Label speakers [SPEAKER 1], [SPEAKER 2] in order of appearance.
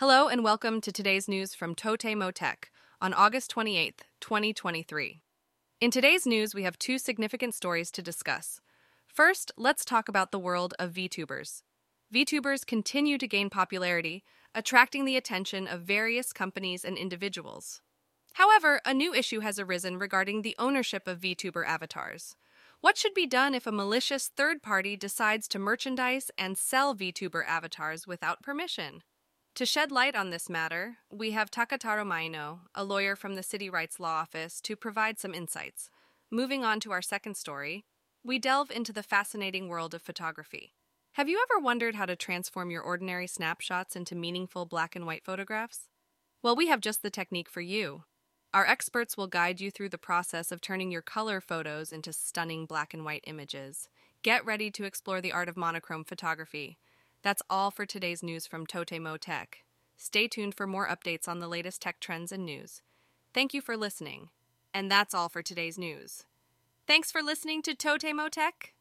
[SPEAKER 1] Hello and welcome to today's news from Totemo Tech on August 28th, 2023. In today's news, we have two significant stories to discuss. First, let's talk about the world of VTubers. VTubers continue to gain popularity, attracting the attention of various companies and individuals. However, a new issue has arisen regarding the ownership of VTuber avatars. What should be done if a malicious third party decides to merchandise and sell VTuber avatars without permission? To shed light on this matter, we have Takataro Maino, a lawyer from the City Rights Law Office, to provide some insights. Moving on to our second story, we delve into the fascinating world of photography. Have you ever wondered how to transform your ordinary snapshots into meaningful black and white photographs? Well, we have just the technique for you. Our experts will guide you through the process of turning your color photos into stunning black and white images. Get ready to explore the art of monochrome photography. That's all for today's news from Totemo Tech. Stay tuned for more updates on the latest tech trends and news. Thank you for listening. And that's all for today's news. Thanks for listening to Totemo Tech.